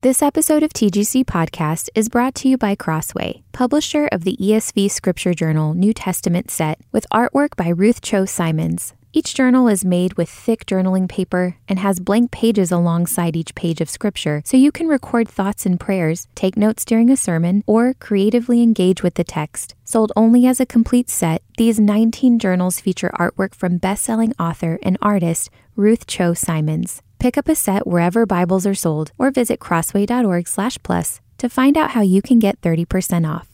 This episode of TGC Podcast is brought to you by Crossway, publisher of the ESV Scripture Journal New Testament set, with artwork by Ruth Chou Simons. Each journal is made with thick journaling paper and has blank pages alongside each page of scripture, so you can record thoughts and prayers, take notes during a sermon, or creatively engage with the text. Sold only as a complete set, these 19 journals feature artwork from best-selling author and artist Ruth Chou Simons. Pick up a set wherever Bibles are sold or visit crossway.org/plus to find out how you can get 30% off.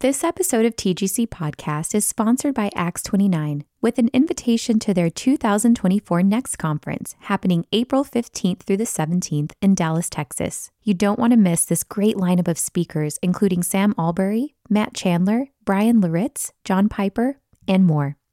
This episode of TGC Podcast is sponsored by Acts 29 with an invitation to their 2024 Next Conference happening April 15th through the 17th in Dallas, Texas. You don't want to miss this great lineup of speakers, including Sam Allberry, Matt Chandler, Bryan Loritts, John Piper, and more.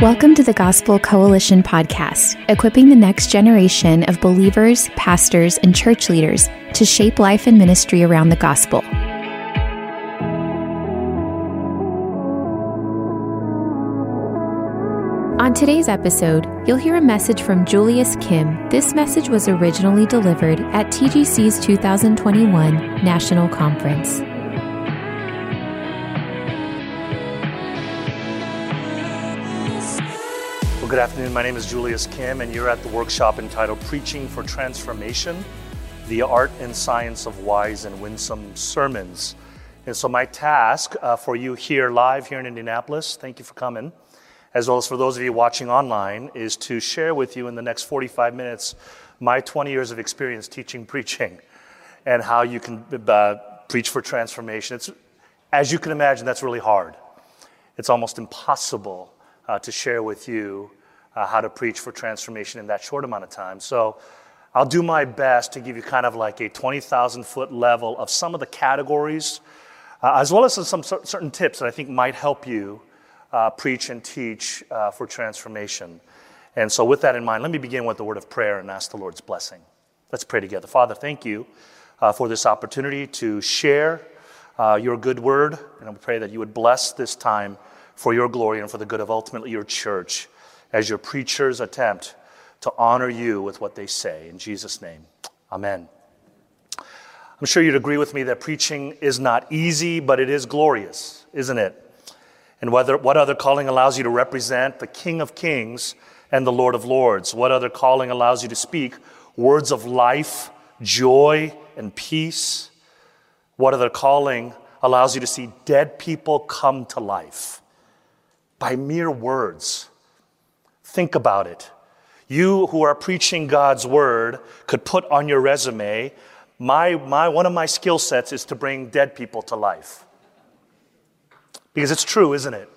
Welcome to the Gospel Coalition podcast, equipping the next generation of believers, pastors, and church leaders to shape life and ministry around the gospel. On today's episode, you'll hear a message from Julius Kim. This message was originally delivered at TGC's 2021 National Conference. Good afternoon. My name is Julius Kim, and you're at the workshop entitled Preaching for Transformation The Art and Science of Wise and Winsome Sermons. And so, my task uh, for you here live here in Indianapolis, thank you for coming, as well as for those of you watching online, is to share with you in the next 45 minutes my 20 years of experience teaching preaching and how you can uh, preach for transformation. It's, as you can imagine, that's really hard. It's almost impossible uh, to share with you uh, how to preach for transformation in that short amount of time. So I'll do my best to give you kind of like a 20,000 foot level of some of the categories, uh, as well as some certain tips that I think might help you uh, preach and teach uh, for transformation. And so, with that in mind, let me begin with the word of prayer and ask the Lord's blessing. Let's pray together. Father, thank you uh, for this opportunity to share uh, your good word. And I pray that you would bless this time for your glory and for the good of ultimately your church as your preachers attempt to honor you with what they say. In Jesus' name, amen. I'm sure you'd agree with me that preaching is not easy, but it is glorious, isn't it? And whether, what other calling allows you to represent the King of Kings and the Lord of Lords? What other calling allows you to speak words of life, joy, and peace? What other calling allows you to see dead people come to life by mere words? Think about it. You who are preaching God's word could put on your resume, my, my, one of my skill sets is to bring dead people to life. Because it's true, isn't it?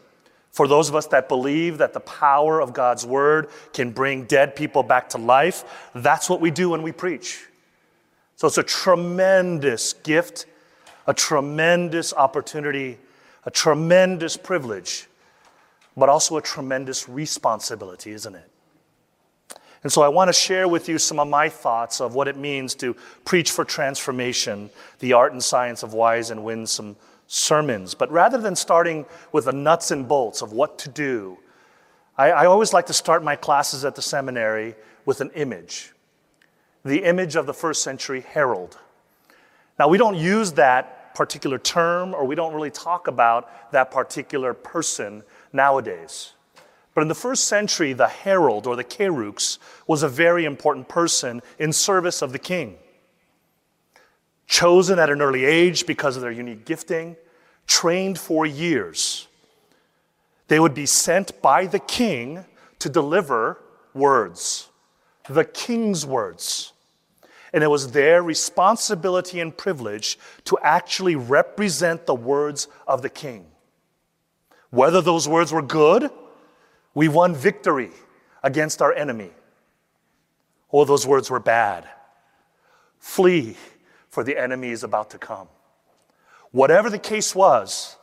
For those of us that believe that the power of God's word can bring dead people back to life, that's what we do when we preach. So it's a tremendous gift, a tremendous opportunity, a tremendous privilege but also a tremendous responsibility, isn't it? And so I want to share with you some of my thoughts of what it means to preach for transformation, the art and science of wise and winsome sermons. But rather than starting with the nuts and bolts of what to do, I, I always like to start my classes at the seminary with an image the image of the first century herald. Now, we don't use that particular term or we don't really talk about that particular person nowadays. But in the first century, the herald or the kerux was a very important person in service of the king. Chosen at an early age because of their unique gifting, trained for years. They would be sent by the king to deliver words, the king's words. And it was their responsibility and privilege to actually represent the words of the king. Whether those words were good, we won victory against our enemy, or those words were bad. Flee, for the enemy is about to come. Whatever the case was,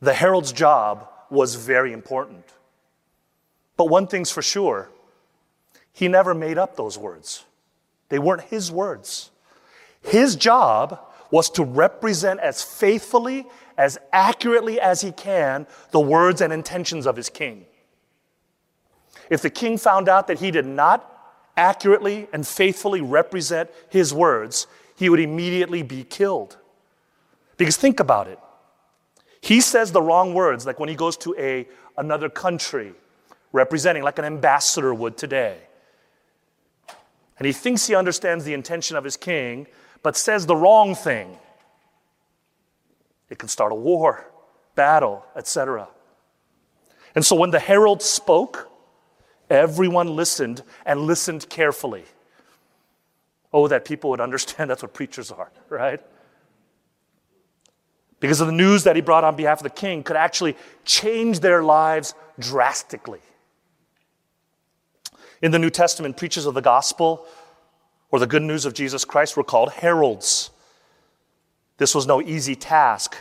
the herald's job was very important. But one thing's for sure he never made up those words, they weren't his words. His job was to represent as faithfully, as accurately as he can, the words and intentions of his king. If the king found out that he did not accurately and faithfully represent his words, he would immediately be killed. Because think about it. He says the wrong words, like when he goes to a, another country, representing like an ambassador would today. And he thinks he understands the intention of his king, but says the wrong thing. It can start a war, battle, etc. And so when the herald spoke, everyone listened and listened carefully. Oh, that people would understand that's what preachers are, right? Because of the news that he brought on behalf of the king could actually change their lives drastically. In the New Testament, preachers of the gospel or the good news of Jesus Christ were called heralds. This was no easy task.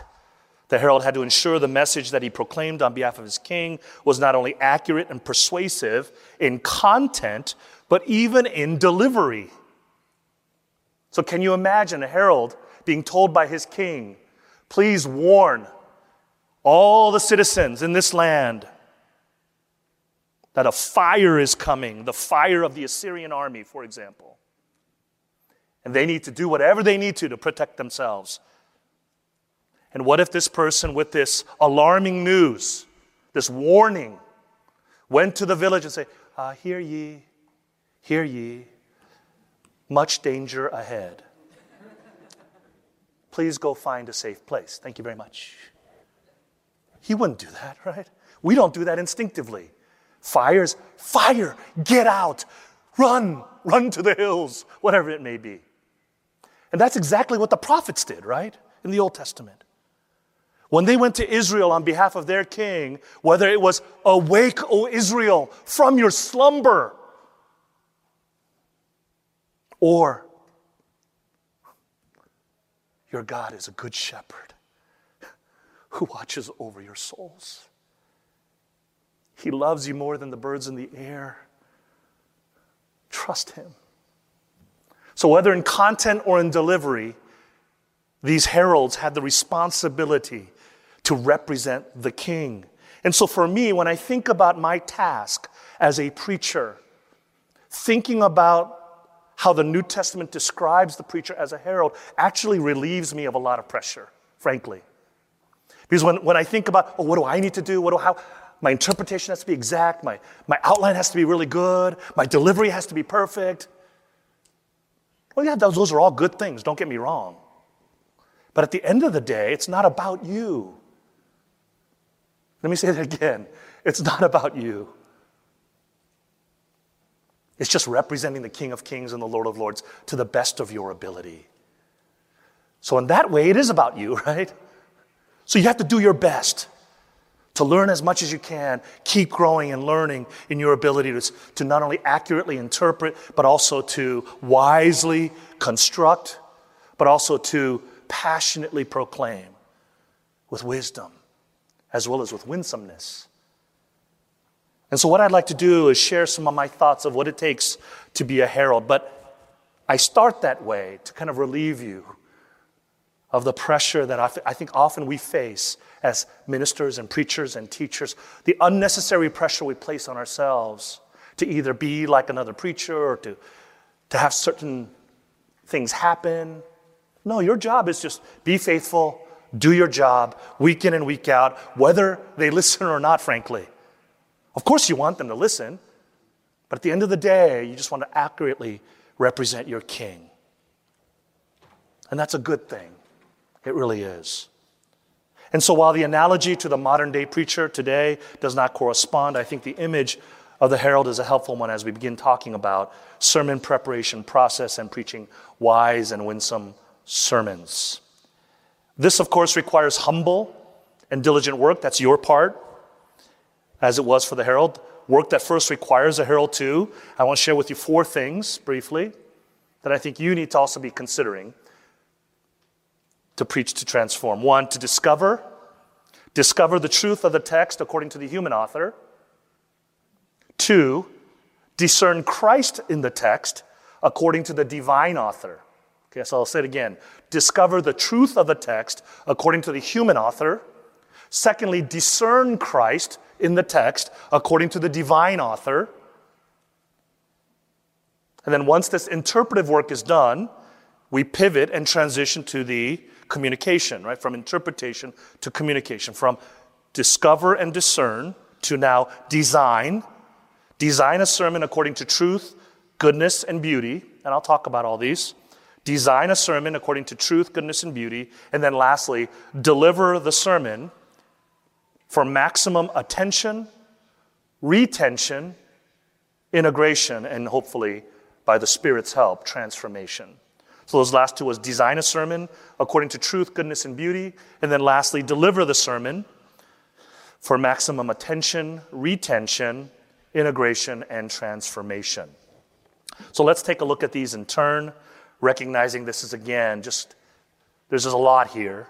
The herald had to ensure the message that he proclaimed on behalf of his king was not only accurate and persuasive in content, but even in delivery. So, can you imagine a herald being told by his king, please warn all the citizens in this land that a fire is coming, the fire of the Assyrian army, for example. And they need to do whatever they need to to protect themselves. And what if this person, with this alarming news, this warning, went to the village and said, ah, Hear ye, hear ye, much danger ahead. Please go find a safe place. Thank you very much. He wouldn't do that, right? We don't do that instinctively. Fires, fire, get out, run, run to the hills, whatever it may be. And that's exactly what the prophets did, right? In the Old Testament. When they went to Israel on behalf of their king, whether it was, Awake, O Israel, from your slumber, or, Your God is a good shepherd who watches over your souls. He loves you more than the birds in the air. Trust Him. So, whether in content or in delivery, these heralds had the responsibility to represent the king. And so, for me, when I think about my task as a preacher, thinking about how the New Testament describes the preacher as a herald actually relieves me of a lot of pressure, frankly. Because when, when I think about, oh, what do I need to do? What do, how, my interpretation has to be exact. My, my outline has to be really good. My delivery has to be perfect. Well, yeah, those, those are all good things, don't get me wrong. But at the end of the day, it's not about you. Let me say that again. It's not about you. It's just representing the King of Kings and the Lord of Lords to the best of your ability. So, in that way, it is about you, right? So, you have to do your best to learn as much as you can, keep growing and learning in your ability to, to not only accurately interpret, but also to wisely construct, but also to passionately proclaim with wisdom as well as with winsomeness. And so, what I'd like to do is share some of my thoughts of what it takes to be a herald. But I start that way to kind of relieve you of the pressure that I think often we face as ministers and preachers and teachers, the unnecessary pressure we place on ourselves to either be like another preacher or to, to have certain things happen. No, your job is just be faithful, do your job week in and week out, whether they listen or not, frankly. Of course, you want them to listen, but at the end of the day, you just want to accurately represent your king. And that's a good thing. It really is. And so, while the analogy to the modern day preacher today does not correspond, I think the image of the herald is a helpful one as we begin talking about sermon preparation process and preaching wise and winsome sermons. This, of course, requires humble and diligent work. That's your part. as it was for the herald. Work that first requires a herald too. I want to share with you four things briefly that I think you need to also be considering to preach to transform. One, to discover, discover the truth of the text according to the human author. Two, discern Christ in the text according to the divine author. Okay, so I'll say it again. Discover the truth of the text according to the human author. Secondly, discern Christ in the text according to the divine author. And then once this interpretive work is done, we pivot and transition to the communication, right? From interpretation to communication, from discover and discern to now design. Design a sermon according to truth, goodness, and beauty. And I'll talk about all these. Design a sermon according to truth, goodness, and beauty. And then lastly, deliver the sermon for maximum attention, retention, integration, and hopefully, by the Spirit's help, transformation. So those last two was design a sermon according to truth, goodness, and beauty. And then lastly, deliver the sermon for maximum attention, retention, integration, and transformation. So let's take a look at these in turn, recognizing this is again just, there's just a lot here.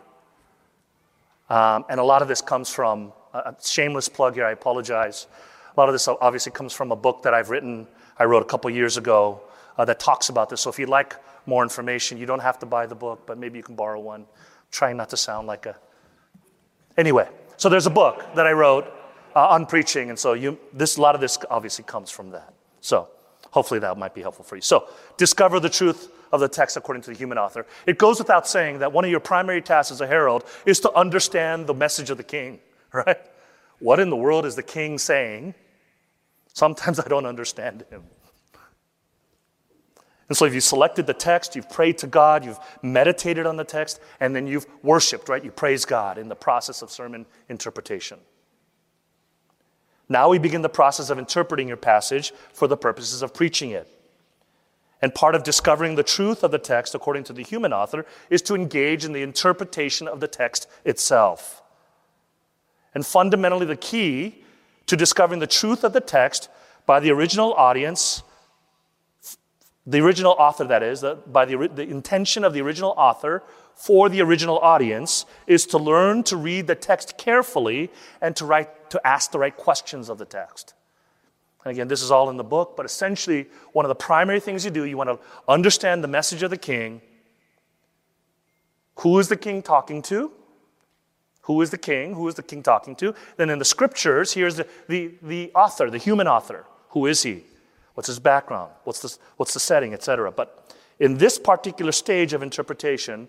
Um, and a lot of this comes from a shameless plug here, I apologize. A lot of this obviously comes from a book that I've written, I wrote a couple years ago, uh, that talks about this. So if you'd like more information, you don't have to buy the book, but maybe you can borrow one. I'm trying not to sound like a. Anyway, so there's a book that I wrote uh, on preaching, and so you, this, a lot of this obviously comes from that. So hopefully that might be helpful for you. So discover the truth of the text according to the human author. It goes without saying that one of your primary tasks as a herald is to understand the message of the king, right? What in the world is the king saying? Sometimes I don't understand him. And so, if you selected the text, you've prayed to God, you've meditated on the text, and then you've worshiped, right? You praise God in the process of sermon interpretation. Now we begin the process of interpreting your passage for the purposes of preaching it. And part of discovering the truth of the text, according to the human author, is to engage in the interpretation of the text itself. And fundamentally, the key to discovering the truth of the text by the original audience, the original author, that is, by the, the intention of the original author for the original audience, is to learn to read the text carefully and to, write, to ask the right questions of the text. And again, this is all in the book, but essentially, one of the primary things you do, you want to understand the message of the king. Who is the king talking to? Who is the king? Who is the king talking to? Then in the scriptures, here's the, the, the author, the human author. Who is he? What's his background? What's the, what's the setting, etc. But in this particular stage of interpretation,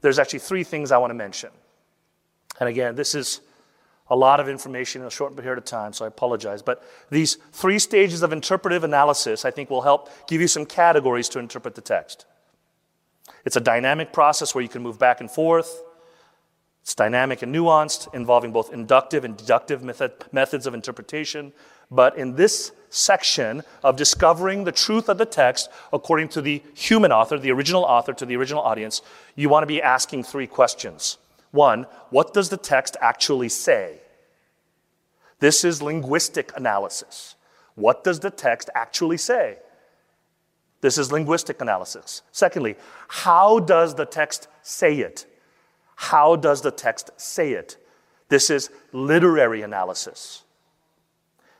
there's actually three things I want to mention. And again, this is a lot of information in a short period of time, so I apologize. But these three stages of interpretive analysis, I think, will help give you some categories to interpret the text. It's a dynamic process where you can move back and forth. It's dynamic and nuanced, involving both inductive and deductive method, methods of interpretation. But in this section of discovering the truth of the text according to the human author, the original author, to the original audience, you want to be asking three questions. One, what does the text actually say? This is linguistic analysis. What does the text actually say? This is linguistic analysis. Secondly, how does the text say it? How does the text say it? This is literary analysis.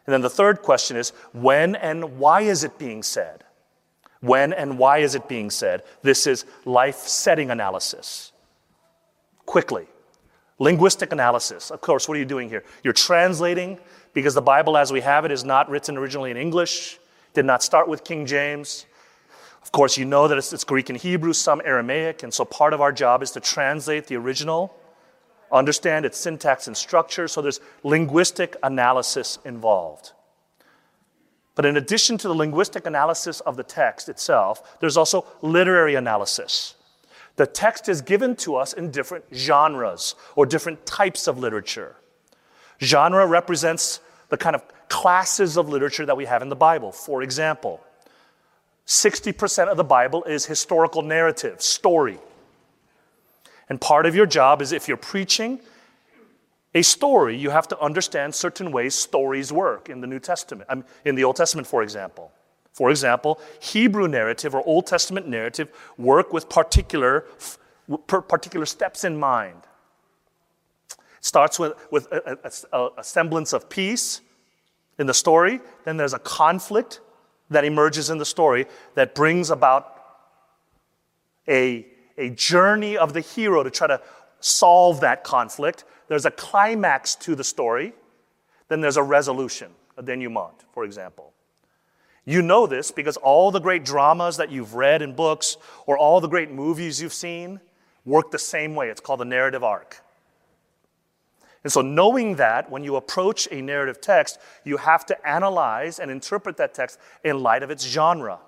And then the third question is when and why is it being said? When and why is it being said? This is life setting analysis quickly. Linguistic analysis. Of course, what are you doing here? You're translating because the Bible as we have it is not written originally in English, did not start with King James. Of course, you know that it's, it's, Greek and Hebrew, some Aramaic, and so part of our job is to translate the original, understand its syntax and structure, so there's linguistic analysis involved. But in addition to the linguistic analysis of the text itself, there's also literary analysis. The text is given to us in different genres or different types of literature. Genre represents the kind of classes of literature that we have in the Bible. For example, 60% of the Bible is historical narrative, story. And part of your job is if you're preaching a story, you have to understand certain ways stories work in the New Testament, in the Old Testament, for example. For example, Hebrew narrative or Old Testament narrative work with particular, particular steps in mind. It starts with, with a, a, a semblance of peace in the story, then there's a conflict that emerges in the story that brings about a, a journey of the hero to try to solve that conflict. There's a climax to the story, then there's a resolution, a denouement, for example. You know this because all the great dramas that you've read in books or all the great movies you've seen work the same way. It's called the narrative arc. And so, knowing that when you approach a narrative text, you have to analyze and interpret that text in light of its genre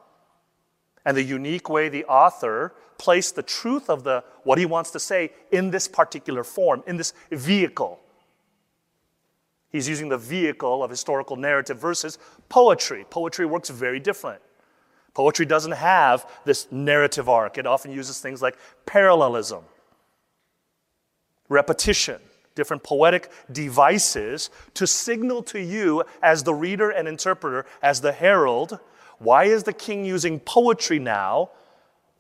and the unique way the author placed the truth of the, what he wants to say in this particular form, in this vehicle. He's using the vehicle of historical narrative versus poetry. Poetry works very different. Poetry doesn't have this narrative arc, it often uses things like parallelism, repetition different poetic devices to signal to you as the reader and interpreter, as the herald, why is the king using poetry now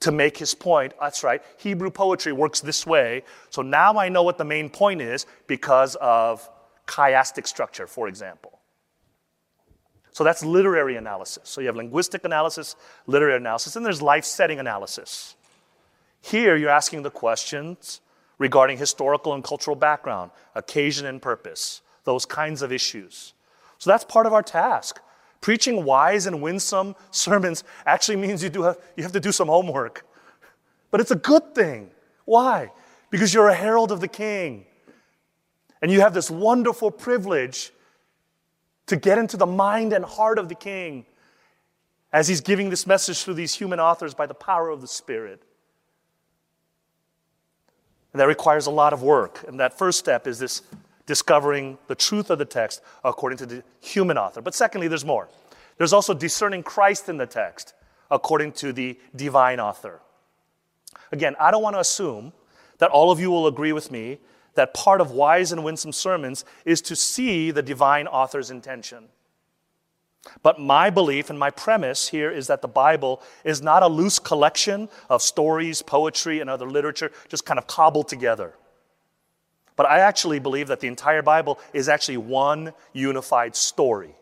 to make his point? That's right, Hebrew poetry works this way. So now I know what the main point is because of chiastic structure, for example. So that's literary analysis. So you have linguistic analysis, literary analysis, and there's life setting analysis. Here you're asking the questions regarding historical and cultural background, occasion and purpose, those kinds of issues. So that's part of our task. Preaching wise and winsome sermons actually means you, do have, you have to do some homework. But it's a good thing. Why? Because you're a herald of the king. And you have this wonderful privilege to get into the mind and heart of the king as he's giving this message through these human authors by the power of the Spirit. And that requires a lot of work. And that first step is this discovering the truth of the text according to the human author. But secondly, there's more. There's also discerning Christ in the text according to the divine author. Again, I don't want to assume that all of you will agree with me that part of wise and winsome sermons is to see the divine author's intention. But my belief and my premise here is that the Bible is not a loose collection of stories, poetry, and other literature just kind of cobbled together. But I actually believe that the entire Bible is actually one unified story.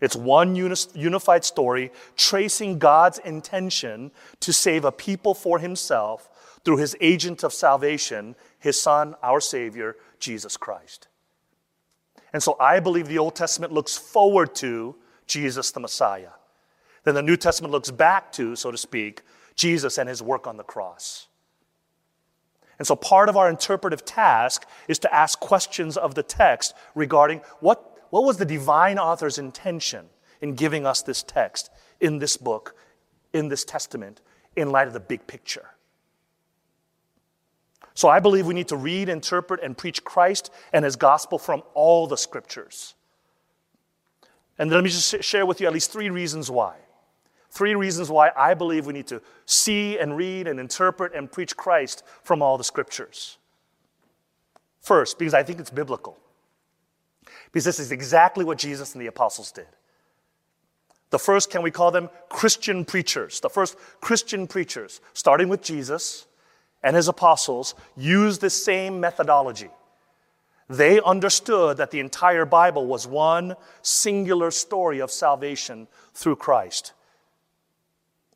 It's one unified story tracing God's intention to save a people for himself through his agent of salvation, his son, our Savior, Jesus Christ. And so I believe the Old Testament looks forward to Jesus the Messiah. Then the New Testament looks back to, so to speak, Jesus and his work on the cross. And so part of our interpretive task is to ask questions of the text regarding what, what was the divine author's intention in giving us this text in this book, in this testament, in light of the big picture. So I believe we need to read, interpret, and preach Christ and his gospel from all the scriptures. And let me just share with you at least three reasons why. Three reasons why I believe we need to see and read and interpret and preach Christ from all the scriptures. First, because I think it's biblical. Because this is exactly what Jesus and the apostles did. The first, can we call them Christian preachers? The first Christian preachers, starting with Jesus and his apostles used the same methodology. They understood that the entire Bible was one singular story of salvation through Christ.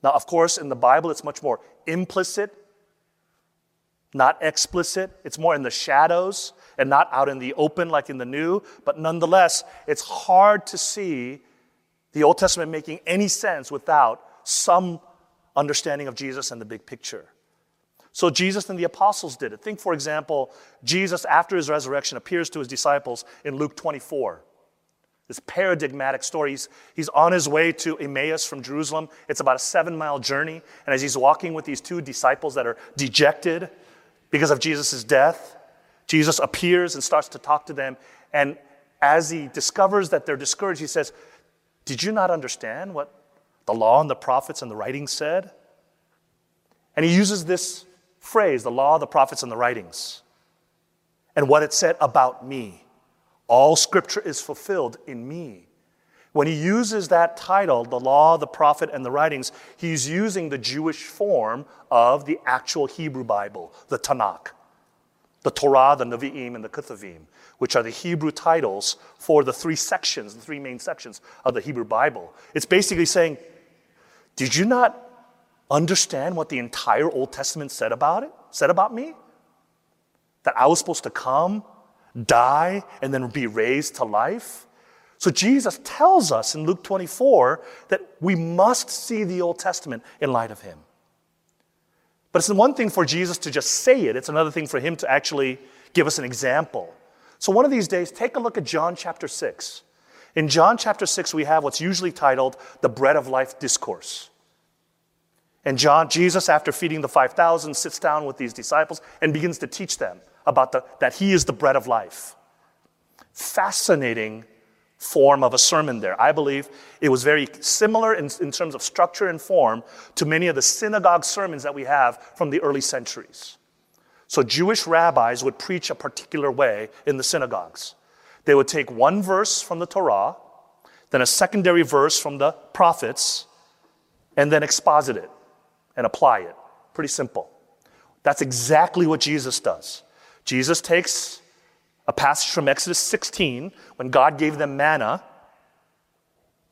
Now, of course, in the Bible, it's much more implicit, not explicit. It's more in the shadows and not out in the open like in the New. But nonetheless, it's hard to see the Old Testament making any sense without some understanding of Jesus and the big picture. So Jesus and the apostles did it. Think, for example, Jesus, after his resurrection, appears to his disciples in Luke 24. This paradigmatic story. He's, he's on his way to Emmaus from Jerusalem. It's about a seven mile journey. And as he's walking with these two disciples that are dejected because of Jesus' death, Jesus appears and starts to talk to them. And as he discovers that they're discouraged, he says, Did you not understand what the law and the prophets and the writings said? And he uses this phrase, the law, the prophets, and the writings. and what it said about me. All scripture is fulfilled in me. When he uses that title, the law, the prophet, and the writings, he's using the Jewish form of the actual Hebrew Bible, the Tanakh, the Torah, the Nevi'im, and the Ketuvim, which are the Hebrew titles for the three sections, the three main sections of the Hebrew Bible. It's basically saying, Did you not understand what the entire Old Testament said about it, said about me? That I was supposed to come, die, and then be raised to life? So Jesus tells us in Luke 24 that we must see the Old Testament in light of him. But it's one thing for Jesus to just say it, it's another thing for him to actually give us an example. So one of these days, take a look at John chapter 6. In John chapter 6, we have what's usually titled the Bread of Life Discourse. And John, Jesus, after feeding the 5,000, sits down with these disciples and begins to teach them about the, that he is the bread of life. Fascinating form of a sermon there. I believe it was very similar in, in terms of structure and form to many of the synagogue sermons that we have from the early centuries. So, Jewish rabbis would preach a particular way in the synagogues. They would take one verse from the Torah, then a secondary verse from the prophets, and then exposit it and apply it. Pretty simple. That's exactly what Jesus does. Jesus takes a passage from Exodus 16 when God gave them manna.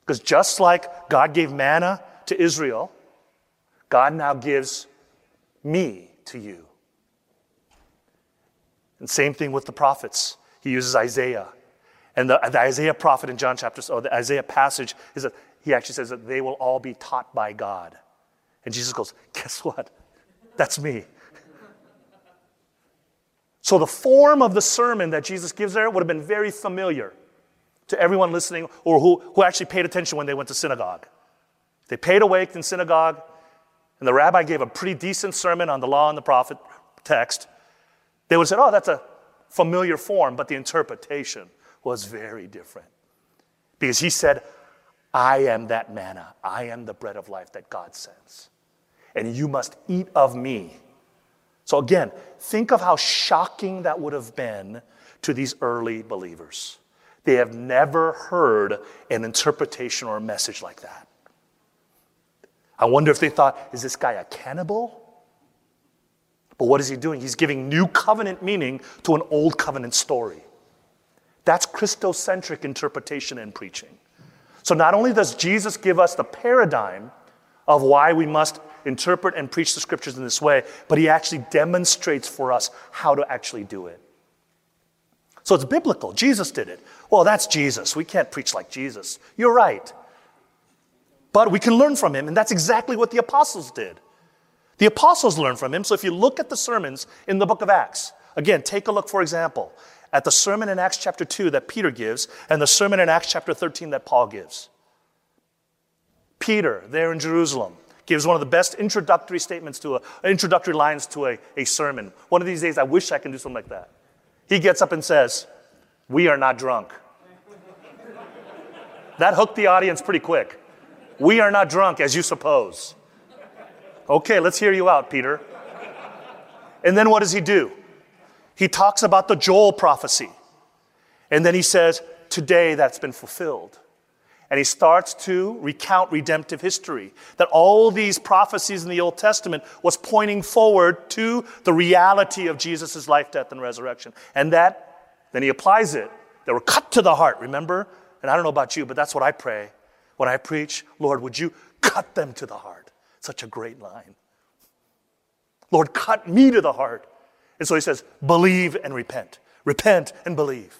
Because just like God gave manna to Israel, God now gives me to you. And same thing with the prophets. He uses Isaiah. And the, the Isaiah prophet in John chapter, or the Isaiah passage is that he actually says that they will all be taught by God. And Jesus goes, Guess what? That's me. So the form of the sermon that Jesus gives there would have been very familiar to everyone listening or who, who actually paid attention when they went to synagogue. They paid awake in synagogue, and the rabbi gave a pretty decent sermon on the law and the prophet text. They would have said, Oh, that's a familiar form, but the interpretation was very different. Because he said, I am that manna. I am the bread of life that God sends. And you must eat of me so again, think of how shocking that would have been to these early believers. They have never heard an interpretation or a message like that. I wonder if they thought, is this guy a cannibal? But what is he doing? He's giving new covenant meaning to an old covenant story. That's Christocentric interpretation and preaching. So not only does Jesus give us the paradigm of why we must interpret and preach the scriptures in this way, but he actually demonstrates for us how to actually do it. So it's biblical. Jesus did it. Well, that's Jesus. We can't preach like Jesus. You're right. But we can learn from him, and that's exactly what the apostles did. The apostles learned from him. So if you look at the sermons in the book of Acts, again, take a look, for example, at the sermon in Acts chapter 2 that Peter gives and the sermon in Acts chapter 13 that Paul gives. Peter, there in Jerusalem, gives one of the best introductory statements to a, introductory lines to a, a sermon. One of these days, I wish I can do something like that. He gets up and says, We are not drunk. that hooked the audience pretty quick. We are not drunk as you suppose. Okay, let's hear you out, Peter. And then what does he do? He talks about the Joel prophecy. And then he says, Today that's been fulfilled. And he starts to recount redemptive history. That all these prophecies in the Old Testament was pointing forward to the reality of Jesus' life, death, and resurrection. And that, then he applies it. They were cut to the heart, remember? And I don't know about you, but that's what I pray when I preach. Lord, would you cut them to the heart? Such a great line. Lord, cut me to the heart. And so he says, believe and repent. Repent and believe.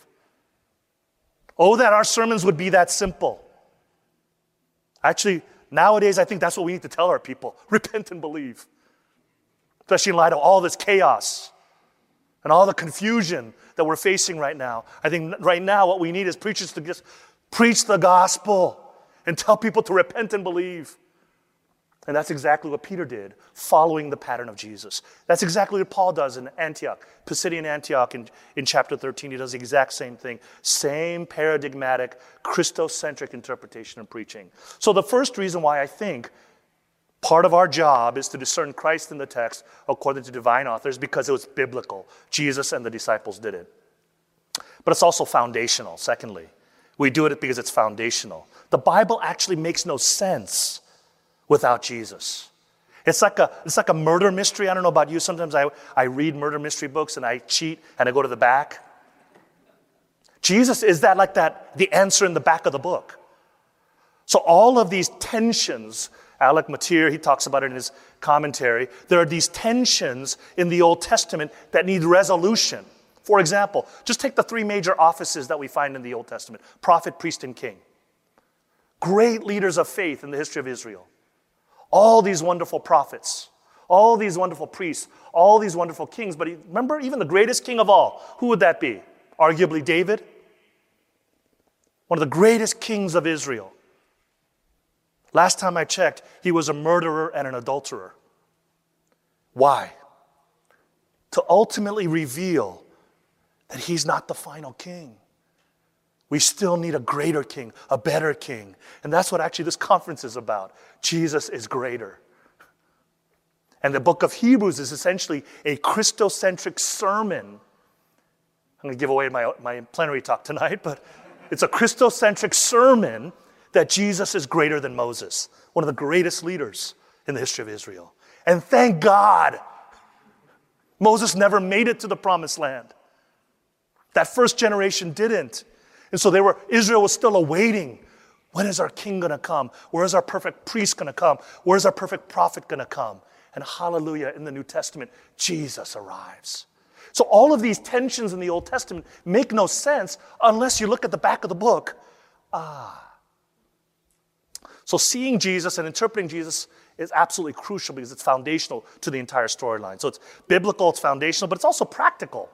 Oh, that our sermons would be that simple. Actually, nowadays, I think that's what we need to tell our people repent and believe. Especially in light of all this chaos and all the confusion that we're facing right now. I think right now, what we need is preachers to just preach the gospel and tell people to repent and believe. And that's exactly what Peter did, following the pattern of Jesus. That's exactly what Paul does in Antioch, Pisidian Antioch in, in chapter 13. He does the exact same thing. Same paradigmatic, Christocentric interpretation of preaching. So the first reason why I think Part of our job is to discern Christ in the text according to divine authors because it was biblical. Jesus and the disciples did it. But it's also foundational, secondly. We do it because it's foundational. The Bible actually makes no sense without Jesus. It's like a, it's like a murder mystery. I don't know about you. Sometimes I, I read murder mystery books and I cheat and I go to the back. Jesus is that like that, the answer in the back of the book. So all of these tensions, Alec Motyer, he talks about it in his commentary. There are these tensions in the Old Testament that need resolution. For example, just take the three major offices that we find in the Old Testament prophet, priest, and king. Great leaders of faith in the history of Israel all these wonderful prophets, all these wonderful priests, all these wonderful kings. But remember, even the greatest king of all, who would that be? Arguably David, one of the greatest kings of Israel. Last time I checked, he was a murderer and an adulterer. Why? To ultimately reveal that he's not the final king. We still need a greater king, a better king. And that's what actually this conference is about. Jesus is greater. And the book of Hebrews is essentially a Christocentric sermon. I'm going to give away my, my plenary talk tonight, but it's a Christocentric sermon that Jesus is greater than Moses, one of the greatest leaders in the history of Israel. And thank God, Moses never made it to the promised land. That first generation didn't. And so they were, Israel was still awaiting. When is our king going to come? Where is our perfect priest going to come? Where is our perfect prophet going to come? And hallelujah, in the New Testament, Jesus arrives. So all of these tensions in the Old Testament make no sense unless you look at the back of the book. Ah. So seeing Jesus and interpreting Jesus is absolutely crucial because it's foundational to the entire storyline. So it's biblical, it's foundational, but it's also practical.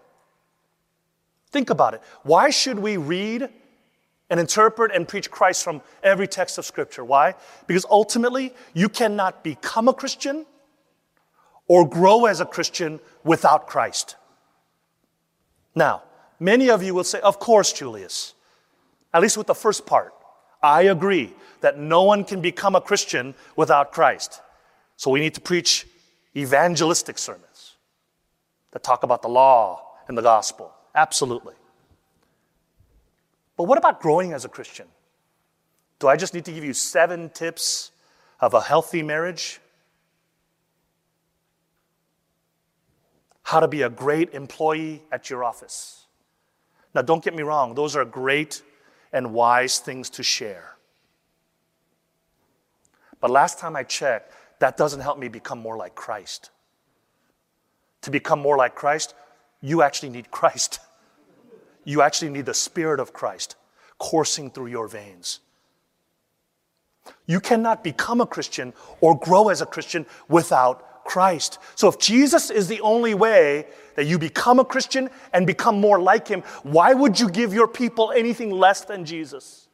Think about it. Why should we read and interpret and preach Christ from every text of Scripture? Why? Because ultimately, you cannot become a Christian or grow as a Christian without Christ. Now, many of you will say, Of course, Julius, at least with the first part. I agree that no one can become a Christian without Christ. So we need to preach evangelistic sermons that talk about the law and the gospel. Absolutely. But what about growing as a Christian? Do I just need to give you seven tips of a healthy marriage? How to be a great employee at your office? Now, don't get me wrong, those are great and wise things to share. But last time I checked, that doesn't help me become more like Christ. To become more like Christ, you actually need Christ. You actually need the Spirit of Christ coursing through your veins. You cannot become a Christian or grow as a Christian without Christ. So if Jesus is the only way that you become a Christian and become more like Him, why would you give your people anything less than Jesus?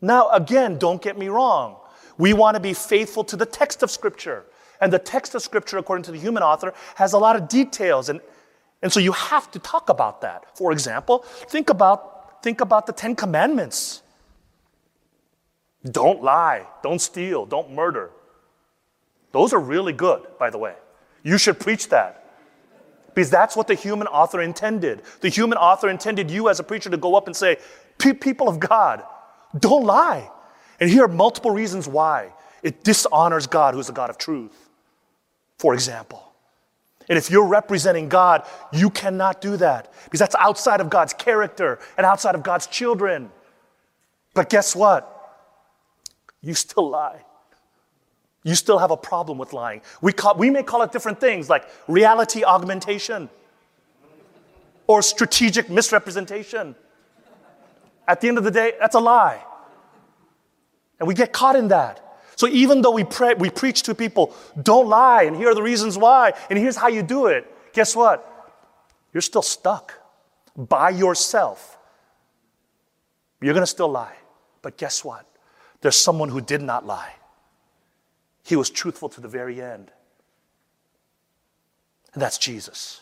Now, again, don't get me wrong. We want to be faithful to the text of Scripture. And the text of Scripture, according to the human author, has a lot of details. And, and so you have to talk about that. For example, think about, think about the Ten Commandments don't lie, don't steal, don't murder. Those are really good, by the way. You should preach that. Because that's what the human author intended. The human author intended you as a preacher to go up and say, People of God, don't lie. And here are multiple reasons why. It dishonors God, who's a God of truth for example. And if you're representing God, you cannot do that because that's outside of God's character and outside of God's children. But guess what? You still lie. You still have a problem with lying. We, call, we may call it different things like reality augmentation or strategic misrepresentation. At the end of the day, that's a lie. And we get caught in that. So even though we, pray, we preach to people, don't lie, and here are the reasons why, and here's how you do it, guess what? You're still stuck by yourself. You're going to still lie. But guess what? There's someone who did not lie. He was truthful to the very end. And that's Jesus.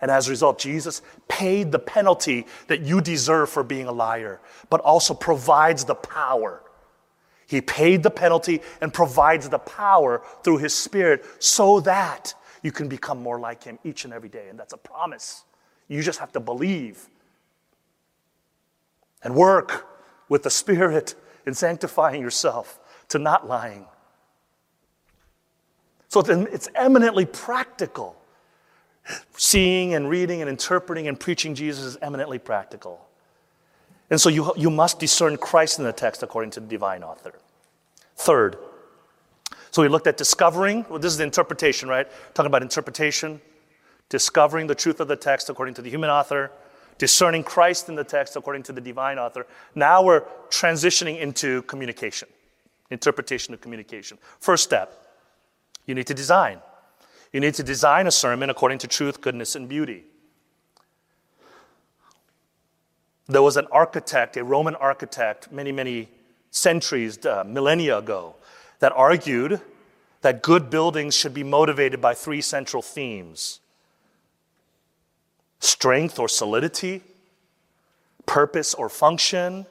And as a result, Jesus paid the penalty that you deserve for being a liar, but also provides the power He paid the penalty and provides the power through His Spirit so that you can become more like Him each and every day. And that's a promise. You just have to believe and work with the Spirit in sanctifying yourself to not lying. So it's eminently practical. Seeing and reading and interpreting and preaching Jesus is eminently practical. And so you, you must discern Christ in the text according to the divine author. Third, so we looked at discovering, well, this is the interpretation, right? Talking about interpretation, discovering the truth of the text according to the human author, discerning Christ in the text according to the divine author. Now we're transitioning into communication, interpretation of communication. First step, you need to design. You need to design a sermon according to truth, goodness, and beauty. There was an architect, a Roman architect, many, many centuries, uh, millennia ago, that argued that good buildings should be motivated by three central themes strength or solidity, purpose or function,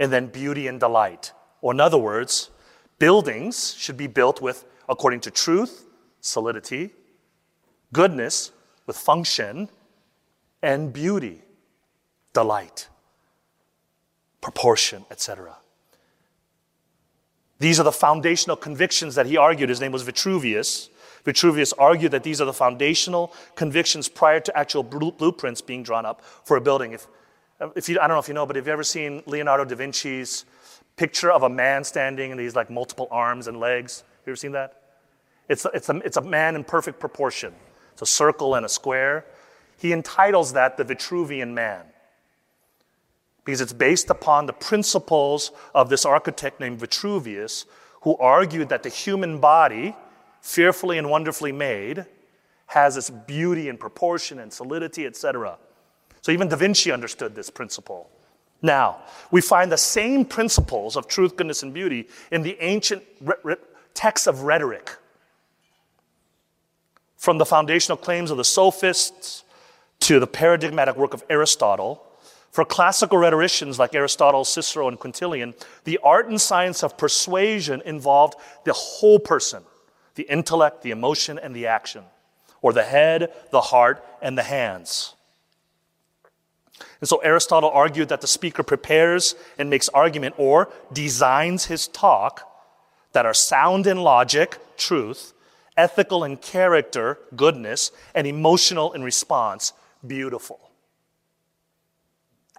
and then beauty and delight. Or, in other words, buildings should be built with according to truth, solidity, goodness with function, and beauty, delight proportion, etc. These are the foundational convictions that he argued. His name was Vitruvius. Vitruvius argued that these are the foundational convictions prior to actual blueprints being drawn up for a building. If, if you, I don't know if you know, but have you ever seen Leonardo da Vinci's picture of a man standing and these like multiple arms and legs? Have you ever seen that? It's it's, a, it's a man in perfect proportion. It's a circle and a square. He entitles that the Vitruvian man because it's based upon the principles of this architect named Vitruvius, who argued that the human body, fearfully and wonderfully made, has its beauty and proportion and solidity, etc. So even Da Vinci understood this principle. Now, we find the same principles of truth, goodness, and beauty in the ancient texts of rhetoric. From the foundational claims of the sophists to the paradigmatic work of Aristotle, for classical rhetoricians like Aristotle, Cicero, and Quintilian, the art and science of persuasion involved the whole person the intellect, the emotion, and the action, or the head, the heart, and the hands. And so Aristotle argued that the speaker prepares and makes argument or designs his talk that are sound in logic, truth, ethical in character, goodness, and emotional in response, beautiful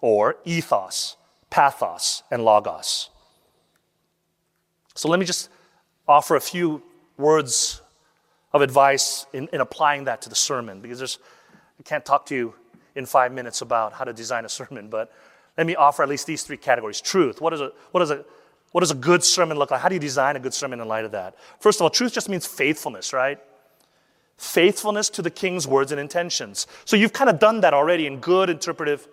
or ethos, pathos, and logos. So let me just offer a few words of advice in, in applying that to the sermon because there's, I can't talk to you in five minutes about how to design a sermon, but let me offer at least these three categories. Truth. What, is a, what, is a, what does a good sermon look like? How do you design a good sermon in light of that? First of all, truth just means faithfulness, right? Faithfulness to the king's words and intentions. So you've kind of done that already in good interpretive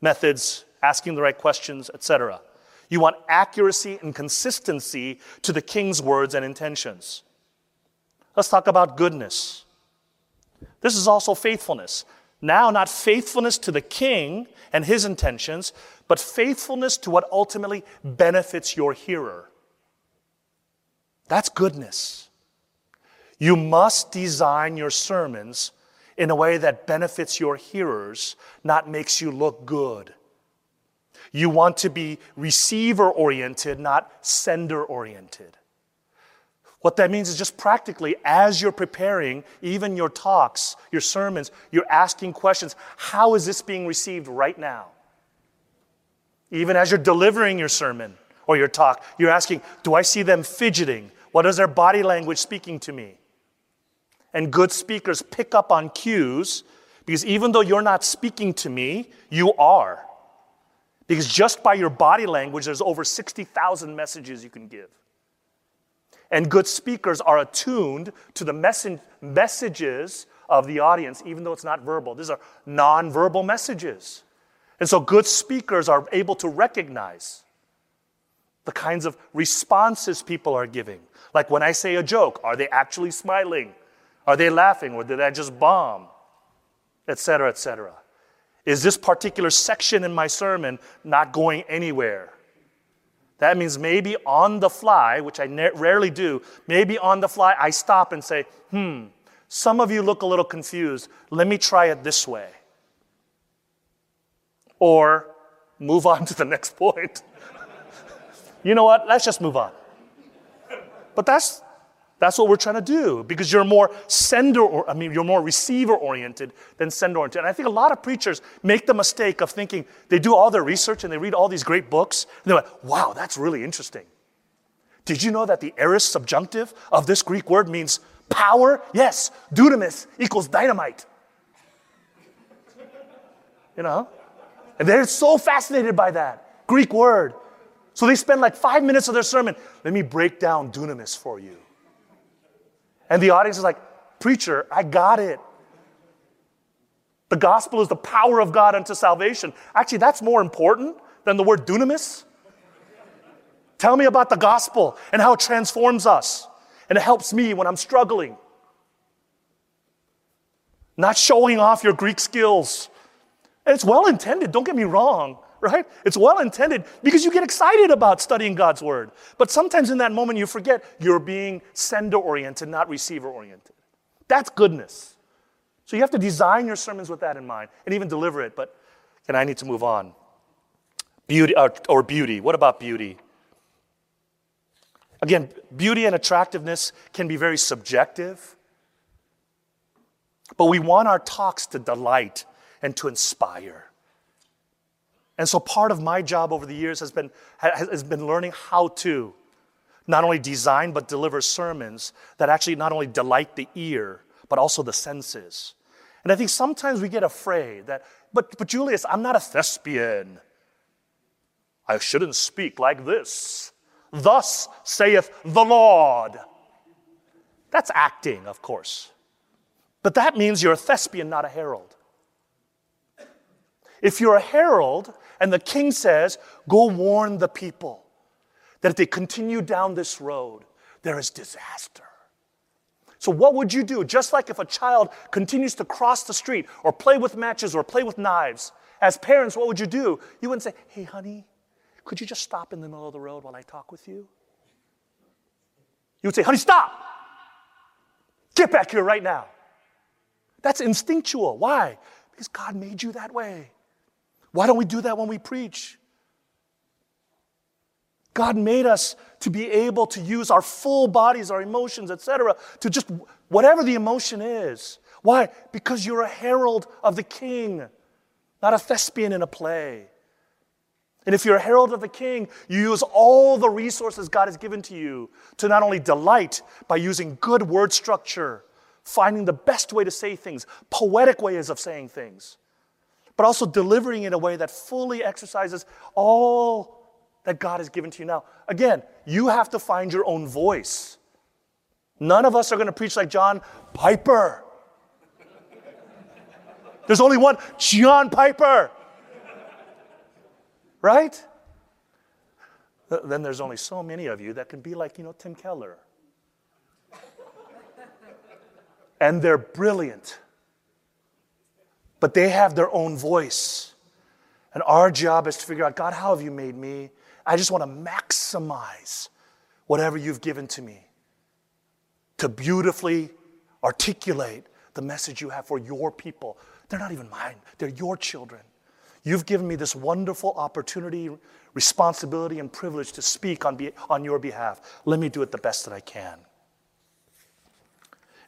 methods, asking the right questions, etc. You want accuracy and consistency to the king's words and intentions. Let's talk about goodness. This is also faithfulness. Now, not faithfulness to the king and his intentions, but faithfulness to what ultimately benefits your hearer. That's goodness. You must design your sermons in a way that benefits your hearers, not makes you look good. You want to be receiver oriented, not sender oriented. What that means is just practically, as you're preparing even your talks, your sermons, you're asking questions how is this being received right now? Even as you're delivering your sermon or your talk, you're asking, do I see them fidgeting? What is their body language speaking to me? And good speakers pick up on cues because even though you're not speaking to me, you are. Because just by your body language, there's over 60,000 messages you can give. And good speakers are attuned to the mess- messages of the audience, even though it's not verbal. These are non-verbal messages. And so good speakers are able to recognize the kinds of responses people are giving. Like when I say a joke, are they actually smiling? Are they laughing or did I just bomb? Etc., etc. Is this particular section in my sermon not going anywhere? That means maybe on the fly, which I ne- rarely do, maybe on the fly, I stop and say, hmm, some of you look a little confused. Let me try it this way. Or move on to the next point. you know what? Let's just move on. But that's that's what we're trying to do because you're more sender or I mean you're more receiver oriented than sender oriented. And I think a lot of preachers make the mistake of thinking they do all their research and they read all these great books and they're like, "Wow, that's really interesting." Did you know that the aorist subjunctive of this Greek word means power? Yes, dunamis equals dynamite. You know? And they're so fascinated by that Greek word. So they spend like five minutes of their sermon. Let me break down dunamis for you. And the audience is like, Preacher, I got it. The gospel is the power of God unto salvation. Actually, that's more important than the word dunamis. Tell me about the gospel and how it transforms us and it helps me when I'm struggling. Not showing off your Greek skills. And it's well intended, don't get me wrong right? It's well intended because you get excited about studying God's word. But sometimes in that moment you forget you're being sender oriented, not receiver oriented. That's goodness. So you have to design your sermons with that in mind and even deliver it. But and I need to move on. Beauty or, or beauty. What about beauty? Again, beauty and attractiveness can be very subjective. But we want our talks to delight and to inspire. And so part of my job over the years has been, has been learning how to not only design but deliver sermons that actually not only delight the ear, but also the senses. And I think sometimes we get afraid that, but, but Julius, I'm not a thespian. I shouldn't speak like this. Thus saith the Lord. That's acting, of course. But that means you're a thespian, not a herald. If you're a herald, and the king says, Go warn the people that if they continue down this road, there is disaster. So, what would you do? Just like if a child continues to cross the street or play with matches or play with knives, as parents, what would you do? You wouldn't say, Hey, honey, could you just stop in the middle of the road while I talk with you? You would say, Honey, stop! Get back here right now. That's instinctual. Why? Because God made you that way. Why don't we do that when we preach? God made us to be able to use our full bodies, our emotions, etc., to just whatever the emotion is. Why? Because you're a herald of the king, not a thespian in a play. And if you're a herald of the king, you use all the resources God has given to you to not only delight by using good word structure, finding the best way to say things, poetic ways of saying things, but also delivering in a way that fully exercises all that God has given to you. Now, again, you have to find your own voice. None of us are going to preach like John Piper. There's only one John Piper. Right? Then there's only so many of you that can be like, you know, Tim Keller. And they're brilliant but they have their own voice. And our job is to figure out God, how have you made me? I just want to maximize whatever you've given to me to beautifully articulate the message you have for your people. They're not even mine, they're your children. You've given me this wonderful opportunity, responsibility, and privilege to speak on, be, on your behalf. Let me do it the best that I can.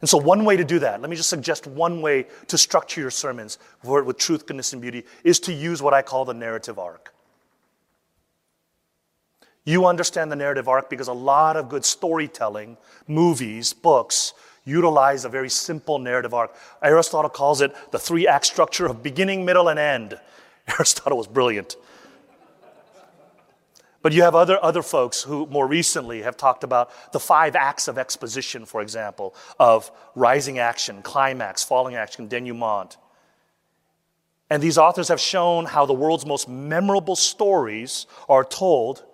And so, one way to do that, let me just suggest one way to structure your sermons with truth, goodness, and beauty is to use what I call the narrative arc. You understand the narrative arc because a lot of good storytelling, movies, books, utilize a very simple narrative arc. Aristotle calls it the three act structure of beginning, middle, and end. Aristotle was brilliant. But you have other, other folks who more recently have talked about the five acts of exposition, for example, of rising action, climax, falling action, denouement. And these authors have shown how the world's most memorable stories are told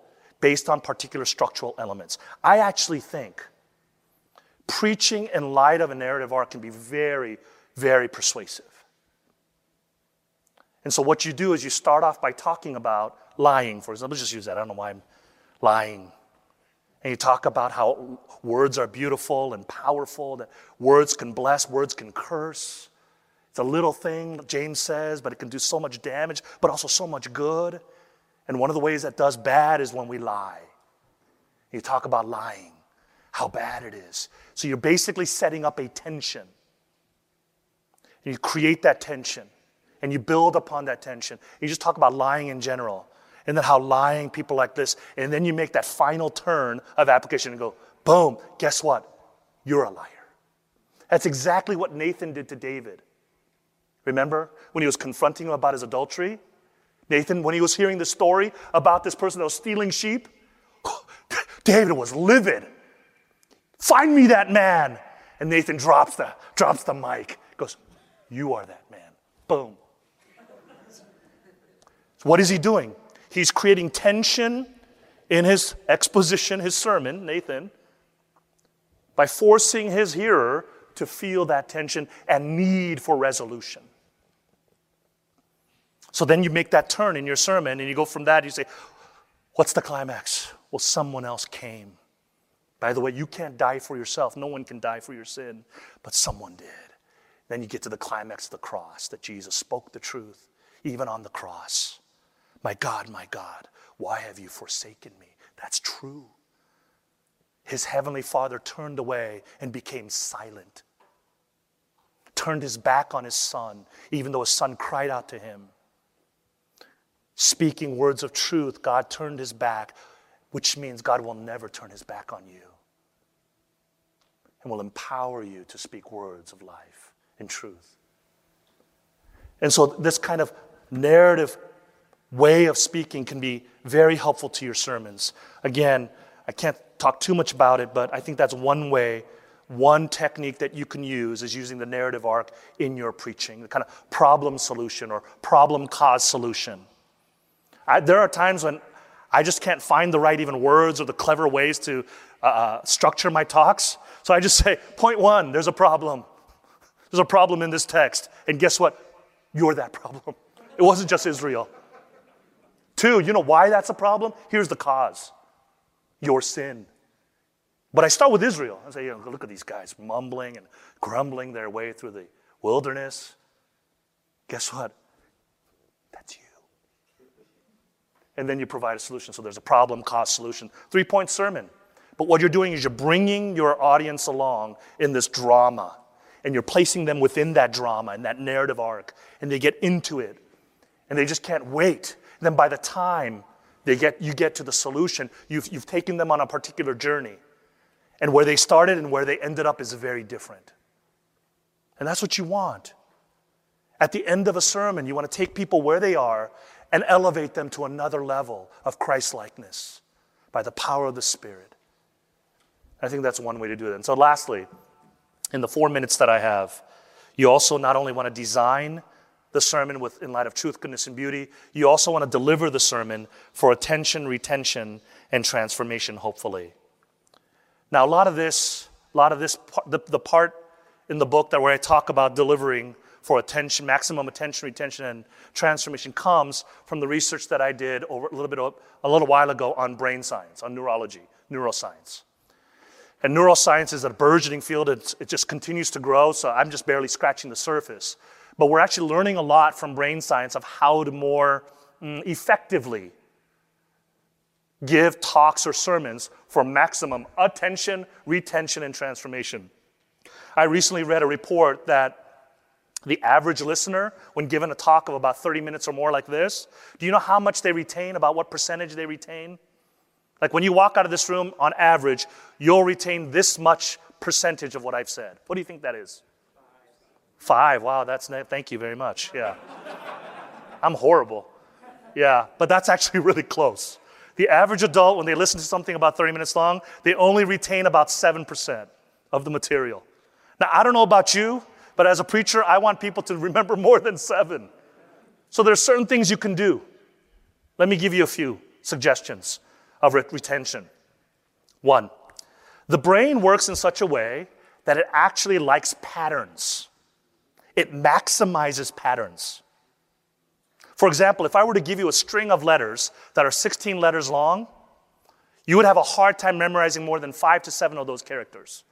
based on particular structural elements. I actually think preaching in light of a narrative arc can be very, very persuasive. And so, what you do is you start off by talking about lying, for example. Let's just use that. I don't know why I'm lying. And you talk about how words are beautiful and powerful, that words can bless, words can curse. It's a little thing, James says, but it can do so much damage, but also so much good. And one of the ways that does bad is when we lie. You talk about lying, how bad it is. So you're basically setting up a tension. And you create that tension and you build upon that tension. You just talk about lying in general and then how lying people like this, and then you make that final turn of application and go, boom, guess what? You're a liar. That's exactly what Nathan did to David. Remember when he was confronting him about his adultery? Nathan, when he was hearing the story about this person that was stealing sheep, David was livid. Find me that man. And Nathan drops the, drops the mic, goes, You are that man. Boom. So what is he doing? He's creating tension in his exposition, his sermon, Nathan, by forcing his hearer to feel that tension and need for resolution. So then you make that turn in your sermon and you go from that, you say, What's the climax? Well, someone else came. By the way, you can't die for yourself. No one can die for your sin, but someone did. Then you get to the climax of the cross that Jesus spoke the truth, even on the cross. My God, my God, why have you forsaken me? That's true. His heavenly Father turned away and became silent, turned his back on his son, even though his son cried out to him. Speaking words of truth, God turned his back, which means God will never turn his back on you and will empower you to speak words of life and truth. And so, this kind of narrative way of speaking can be very helpful to your sermons. Again, I can't talk too much about it, but I think that's one way, one technique that you can use is using the narrative arc in your preaching, the kind of problem solution or problem cause solution. I, there are times when I just can't find the right even words or the clever ways to uh, uh structure my talks. So I just say, point one, there's a problem. There's a problem in this text. And guess what? You're that problem. It wasn't just Israel. Two, you know why that's a problem? Here's the cause your sin. But I start with Israel. I say, you know, look at these guys mumbling and grumbling their way through the wilderness. Guess what? That's you. And then you provide a solution. So there's a problem, cause, solution. Three point sermon. But what you're doing is you're bringing your audience along in this drama, and you're placing them within that drama and that narrative arc, and they get into it, and they just can't wait then by the time they get, you get to the solution, you've, you've taken them on a particular journey. And where they started and where they ended up is very different. And that's what you want. At the end of a sermon, you want to take people where they are and elevate them to another level of Christ likeness by the power of the Spirit. I think that's one way to do it. And so, lastly, in the four minutes that I have, you also not only want to design the sermon with, in light of truth, goodness, and beauty. You also want to deliver the sermon for attention, retention, and transformation, hopefully. Now, a lot of this, a lot of this, the, the part in the book that where I talk about delivering for attention, maximum attention, retention, and transformation comes from the research that I did over a little bit of, a little while ago on brain science, on neurology, neuroscience. And neuroscience is a burgeoning field. It's, it just continues to grow, so I'm just barely scratching the surface. But we're actually learning a lot from brain science of how to more mm, effectively give talks or sermons for maximum attention, retention, and transformation. I recently read a report that the average listener, when given a talk of about 30 minutes or more like this, do you know how much they retain, about what percentage they retain? Like when you walk out of this room, on average, you'll retain this much percentage of what I've said. What do you think that is? Five. Wow, that's thank you very much. Yeah. I'm horrible. Yeah, but that's actually really close. The average adult, when they listen to something about 30 minutes long, they only retain about 7% of the material. Now, I don't know about you, but as a preacher, I want people to remember more than seven. So there's certain things you can do. Let me give you a few suggestions of retention. One, the brain works in such a way that it actually likes patterns it maximizes patterns. For example, if I were to give you a string of letters that are 16 letters long, you would have a hard time memorizing more than five to seven of those characters.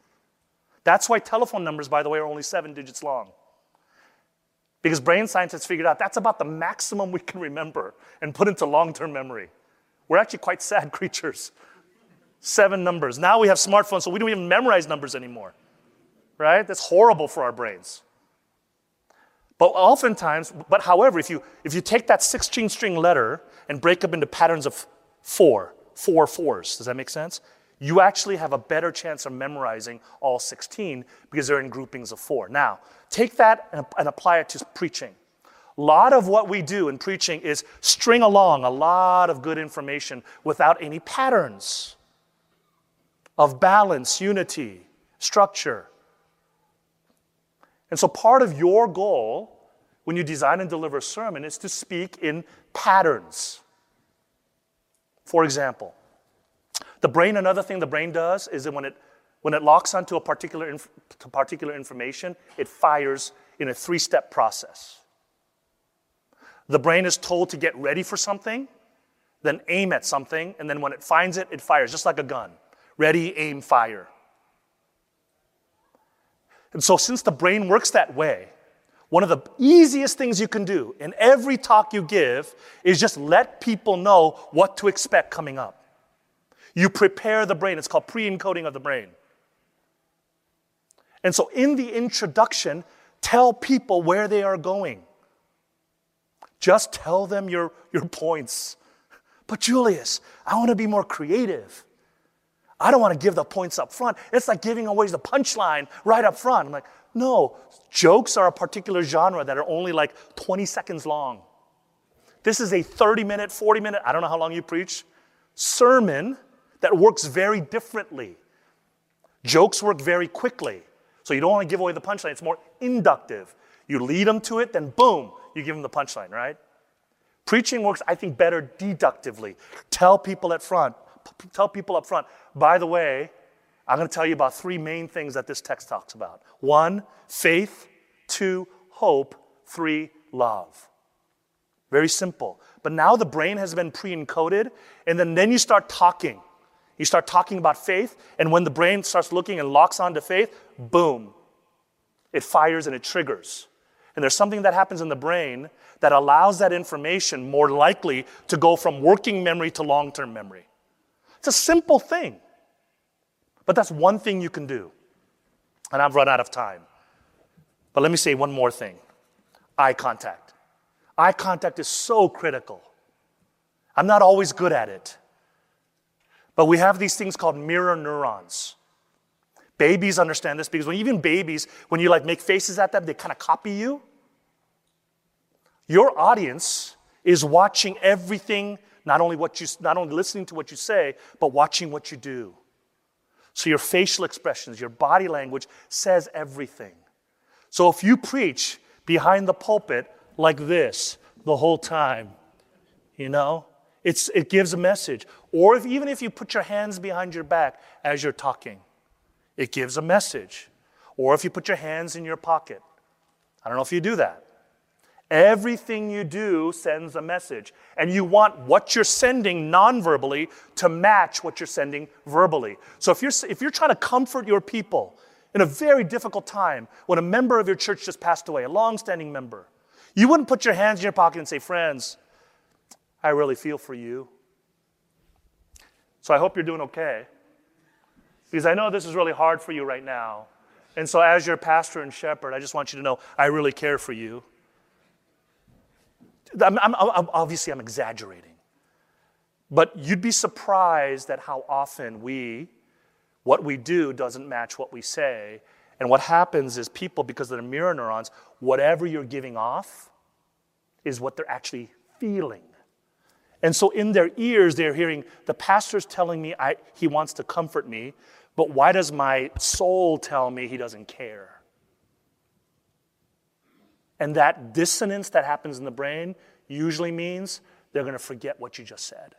That's why telephone numbers, by the way, are only seven digits long. Because brain scientists figured out that's about the maximum we can remember and put into long term memory. We're actually quite sad creatures. Seven numbers. Now we have smartphones, so we don't even memorize numbers anymore. Right? That's horrible for our brains. But oftentimes, but however, if you if you take that 16 string letter and break up into patterns of four, four fours, does that make sense? you actually have a better chance of memorizing all 16 because they're in groupings of four. Now, take that and, and apply it to preaching. A lot of what we do in preaching is string along a lot of good information without any patterns of balance, unity, structure. And so, part of your goal when you design and deliver a sermon is to speak in patterns. For example, the brain, another thing the brain does is that when it, when it locks onto a particular, inf- particular information, it fires in a three step process. The brain is told to get ready for something, then aim at something, and then when it finds it, it fires, just like a gun. Ready, aim, fire. And so, since the brain works that way, one of the easiest things you can do in every talk you give is just let people know what to expect coming up. You prepare the brain. It's called pre encoding of the brain. And so, in the introduction, tell people where they are going. Just tell them your, your points. But, Julius, I want to be more creative. I don't want to give the points up front. It's like giving away the punchline right up front. I'm like, no, jokes are a particular genre that are only like 20 seconds long. This is a 30 minute, 40 minute, I don't know how long you preach, sermon that works very differently. Jokes work very quickly. So you don't want to give away the punchline, it's more inductive. You lead them to it, then boom, you give them the punchline, right? Preaching works, I think, better deductively. Tell people up front, tell people up front, by the way, I'm going to tell you about three main things that this text talks about. One, faith. Two, hope. Three, love. Very simple. But now the brain has been pre encoded, and then, then you start talking. You start talking about faith, and when the brain starts looking and locks onto faith, boom, it fires and it triggers. And there's something that happens in the brain that allows that information more likely to go from working memory to long term memory. It's a simple thing, but that's one thing you can do. And I've run out of time. But let me say one more thing eye contact. Eye contact is so critical. I'm not always good at it. But we have these things called mirror neurons. Babies understand this because when even babies, when you like make faces at them, they kind of copy you. Your audience is watching everything, not only what you not only listening to what you say, but watching what you do. So your facial expressions, your body language says everything. So if you preach behind the pulpit like this the whole time, you know, it's, it gives a message. Or if, even if you put your hands behind your back as you're talking, it gives a message. Or if you put your hands in your pocket. I don't know if you do that. Everything you do sends a message. And you want what you're sending non-verbally to match what you're sending verbally. So if you're, if you're trying to comfort your people in a very difficult time, when a member of your church just passed away, a long-standing member, you wouldn't put your hands in your pocket and say, friends, I really feel for you. So I hope you're doing okay. Because I know this is really hard for you right now. And so, as your pastor and shepherd, I just want you to know I really care for you. I'm, I'm, obviously, I'm exaggerating. But you'd be surprised at how often we, what we do, doesn't match what we say. And what happens is people, because of the mirror neurons, whatever you're giving off is what they're actually feeling. And so in their ears, they're hearing, the pastor's telling me I, he wants to comfort me, but why does my soul tell me he doesn't care? And that dissonance that happens in the brain usually means they're going to forget what you just said.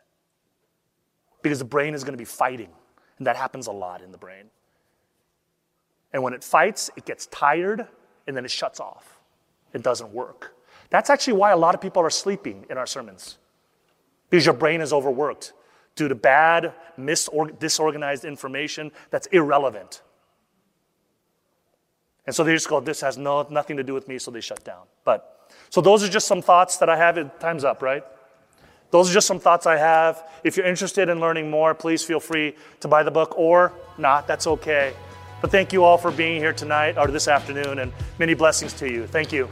Because the brain is going to be fighting. And that happens a lot in the brain. And when it fights, it gets tired and then it shuts off. It doesn't work. That's actually why a lot of people are sleeping in our sermons because your brain is overworked due to bad, disorganized information that's irrelevant. And so they just go, this has no, nothing to do with me, so they shut down. But, so those are just some thoughts that I have. Time's up, right? Those are just some thoughts I have. If you're interested in learning more, please feel free to buy the book or not, that's okay. But thank you all for being here tonight or this afternoon, and many blessings to you. Thank you.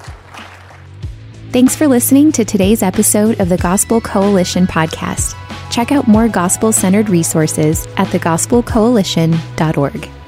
Thanks for listening to today's episode of the Gospel Coalition podcast. Check out more gospel centered resources at thegospelcoalition.org.